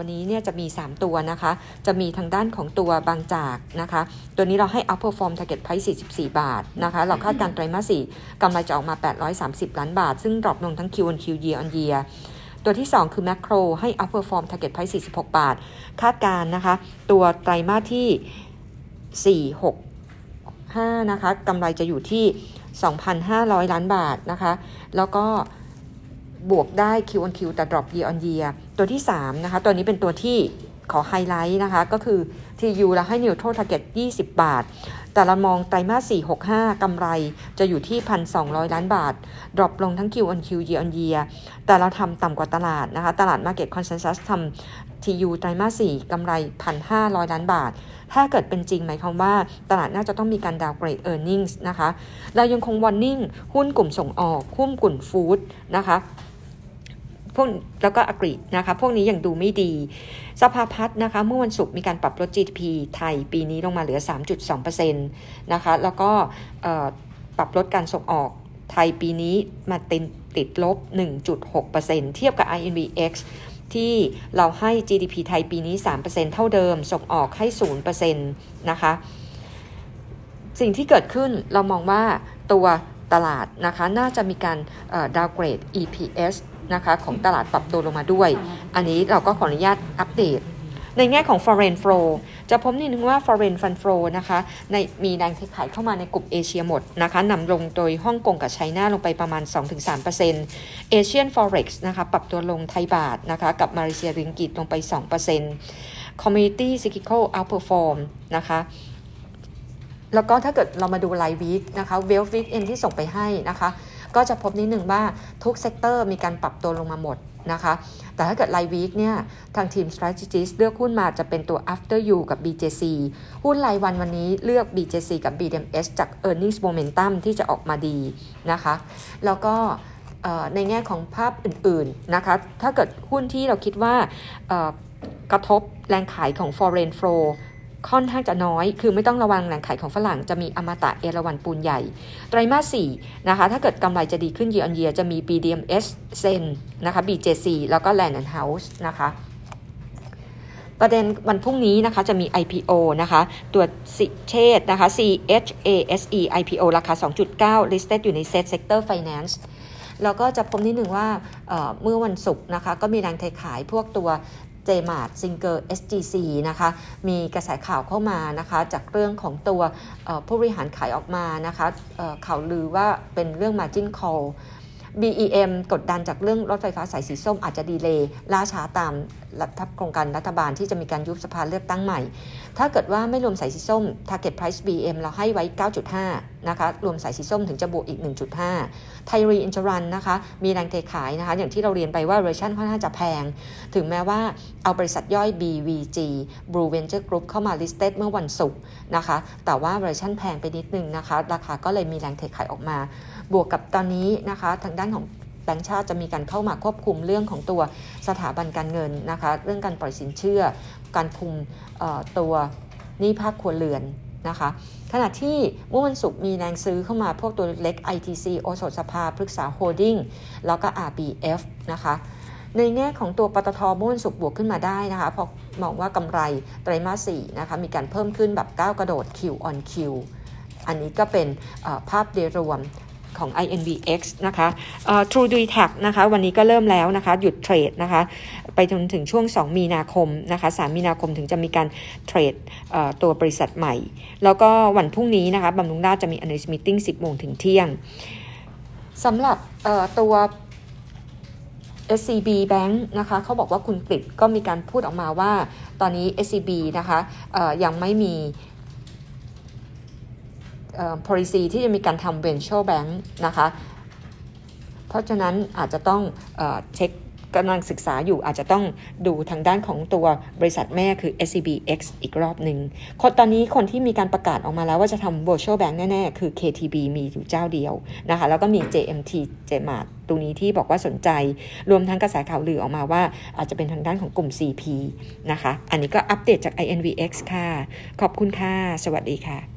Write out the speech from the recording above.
วันนี้เนี่ยจะมี 3 ตัวนะคะ จะมีทางด้านของตัวบางจากนะคะ ตัวนี้เราให้ outperform target price 44 บาทนะคะ เราคาดการไตรมาส4กำไรจะออกมา 830 ล้านบาท ซึ่งดรอปลงทั้ง Q on Q year on year ตัวที่ 2 คือ Macro ให้ outperform target price 46 บาท คาดการนะคะ ตัวไตรมาสที่ 4 6 5 นะคะกำไรจะอยู่ที่ 2,500 ล้านบาทนะคะ แล้วก็ บวกได้ Q on Q แต่ drop year on year ตัวที่ 3 นะคะ ตัวนี้เป็นตัวที่ขอไฮไลท์นะคะ ก็คือ TU เราให้ neutral target 20 บาท แต่เรามองไตรมาส 4 6 5 กำไรจะอยู่ที่ 1,200 ล้านบาท drop ลงทั้ง Q on Q year on year แต่เราทำต่ำกว่าตลาดนะคะ ตลาด market consensus ทำ TU ไตรมาส 4 กำไร 1,500 ล้านบาท ถ้าเกิดเป็นจริงหมายความว่าตลาดน่าจะต้องมีการดาวเกรด earnings นะคะ เรายังคง warning หุ้นกลุ่มส่งออกหุ้นกลุ่มฟู้ดนะคะ พวกแล้วก็อักฤษนะคะพวกนี้ยังดูไม่ดี สภาพัฒน์นะคะเมื่อวันศุกร์มีการปรับลด GDP ไทยปีนี้ลงมาเหลือ 3.2%นะคะแล้วก็ปรับลดการส่งออกไทยปีนี้มาติดติดลบ 1.6%เทียบกับ INVX ที่เราให้ GDP ไทยปีนี้ 3%เท่าเดิม ส่งออกให้ 0%นะคะ สิ่งที่เกิดขึ้นเรามองว่าตัวตลาดนะคะ น่าจะมีการดาวเกรด EPS นะคะของตลาดปรับตัวลงมาด้วย อันนี้เราก็ขออนุญาตอัปเดต ในแง่ของ foreign flow จะพบนิดนึงว่า foreign fund flow นะคะในมีแรงขายเข้ามาในกลุ่มเอเชียหมดนะคะนำลงโดยฮ่องกงกับไชน่าลงไปประมาณ 2-3%เอเชียน forex นะคะปรับตัวลงไทยบาทนะคะกับมาเลเซียริงกิตลงไป 2% community cyclical outperform นะคะแล้วก็ถ้าเกิดเรามาดูไลน์วีคนะคะเวลวิกเอ็นที่ส่งไปให้นะคะ ก็จะพบนิดหนึ่งว่าทุกเซกเตอร์มีการปรับตัวลงมาหมดนะคะ แต่ถ้าเกิดไลวีคเนี่ย ทางทีม strategist เลือกหุ้นมาจะเป็นตัว after you กับ BJC หุ้นรายวันวันนี้เลือก BJC กับ BDMs จาก earnings momentum ที่จะออกมาดีนะคะ แล้วก็ในแง่ของภาพอื่นๆนะคะ ถ้าเกิดหุ้นที่เราคิดว่ากระทบแรงขายของ foreign flow ค่อนข้างจะน้อย คือไม่ต้องระวังแหล่งขายของฝรั่งจะมีอมตะเอราวันปูนใหญ่ ไตรมาส4นะคะ ถ้าเกิดกำไรจะดีขึ้น year on year จะมี BDMs เซนนะคะ BJC แล้วก็ Land and House นะคะประเด็นวันพรุ่งนี้นะคะจะมี IPO นะคะตัวเชษนะคะ CHASE IPO ราคา 2.9 listed อยู่ใน Set Sector Finance แล้วก็จะพบนิดหนึ่งว่าเมื่อวันศุกร์นะคะก็มีแรงเทขายพวกตัว JMART SINGER SGC นะคะมีกระแสข่าวเข้ามานะคะจากเรื่องของตัวผู้บริหารขายออกมานะคะข่าวลือว่าเป็นเรื่อง margin call BEM กดดันจากเรื่องรถไฟฟ้าสายสีส้มอาจจะ delay ล่าช้าตามรัฐโครงการรัฐบาลที่จะมีการยุบสภาเลือกตั้งใหม่ ถ้าเกิดว่าไม่รวมสายสีส้ม target price BEM เราให้ไว้ 9.5 นะคะ รวมสายสีส้มถึงจะบวกอีก 1.5 ไทย Reinsurance นะคะ มีแรงเทขายนะคะ อย่างที่เราเรียนไปว่าเวอร์ชันค่อนข้างจะแพง ถึงแม้ว่าเอาบริษัทย่อย BVG Blue Venture Group เข้ามา listed เมื่อวันศุกร์นะคะ แต่ว่าเวอร์ชันแพงไปนิดนึงนะคะ ราคาก็เลยมีแรงเทขายออกมา บวกกับตอนนี้นะคะทางด้านของแบงก์ชาติจะมีการเข้ามาควบคุมเรื่องของตัวสถาบันการเงินนะคะ เรื่องการปล่อยสินเชื่อ การคุมตัวหนี้ภาคครัวเรือนนะคะ ขณะที่เมื่อวันศุกร์มีแรงซื้อเข้ามาพวกตัวเล็ก ITC โอสถสภาพฤกษาโฮลดิ้งแล้วก็ RBF นะคะในแง่ของตัวปตทเมื่อวันศุกร์บวกขึ้นมาได้นะคะเพราะมองว่ากำไรไตรมาสสี่นะคะมีการเพิ่มขึ้นแบบก้าวกระโดด Q on Q อันนี้ก็เป็นภาพโดยรวม ของ INVX นะคะ True d u t a c นะคะ วันนี้ก็เริ่มแล้วนะคะ หยุดเทรดนะคะ ไปจนถึงช่วง 2 มีนาคมนะคะ 3 มีนาคมถึงจะมีการเทรดตัวบริษัทใหม่ แล้วก็วันพรุ่งนี้นะคะบำรุงราชจะมี analyst meeting 10 โมงถึงเที่ยงสำหรับตัว SCB Bank นะคะเขาบอกว่าคุณกฤษก็มีการพูดออกมาว่า ตอนนี้ SCB นะคะยังไม่มี policy ที่จะมีการทำ venture bank นะคะ เพราะฉะนั้นอาจจะต้องเช็คกำลังศึกษาอยู่อาจจะต้องดูทางด้านของตัวบริษัทแม่คือ SCBX อีกรอบหนึ่งคนตอนนี้คนที่มีการประกาศออกมาแล้วว่าจะทำ virtual bank แน่ๆ คือ KTB มีอยู่เจ้าเดียวนะคะ แล้วก็มี JMT JMart ตรงนี้ที่บอกว่าสนใจ รวมทั้งกระแสข่าวลือออกมาว่าอาจจะเป็นทางด้านของกลุ่ม CP นะคะ อันนี้ก็อัปเดตจาก INVX ค่ะ ขอบคุณค่ะ สวัสดีค่ะ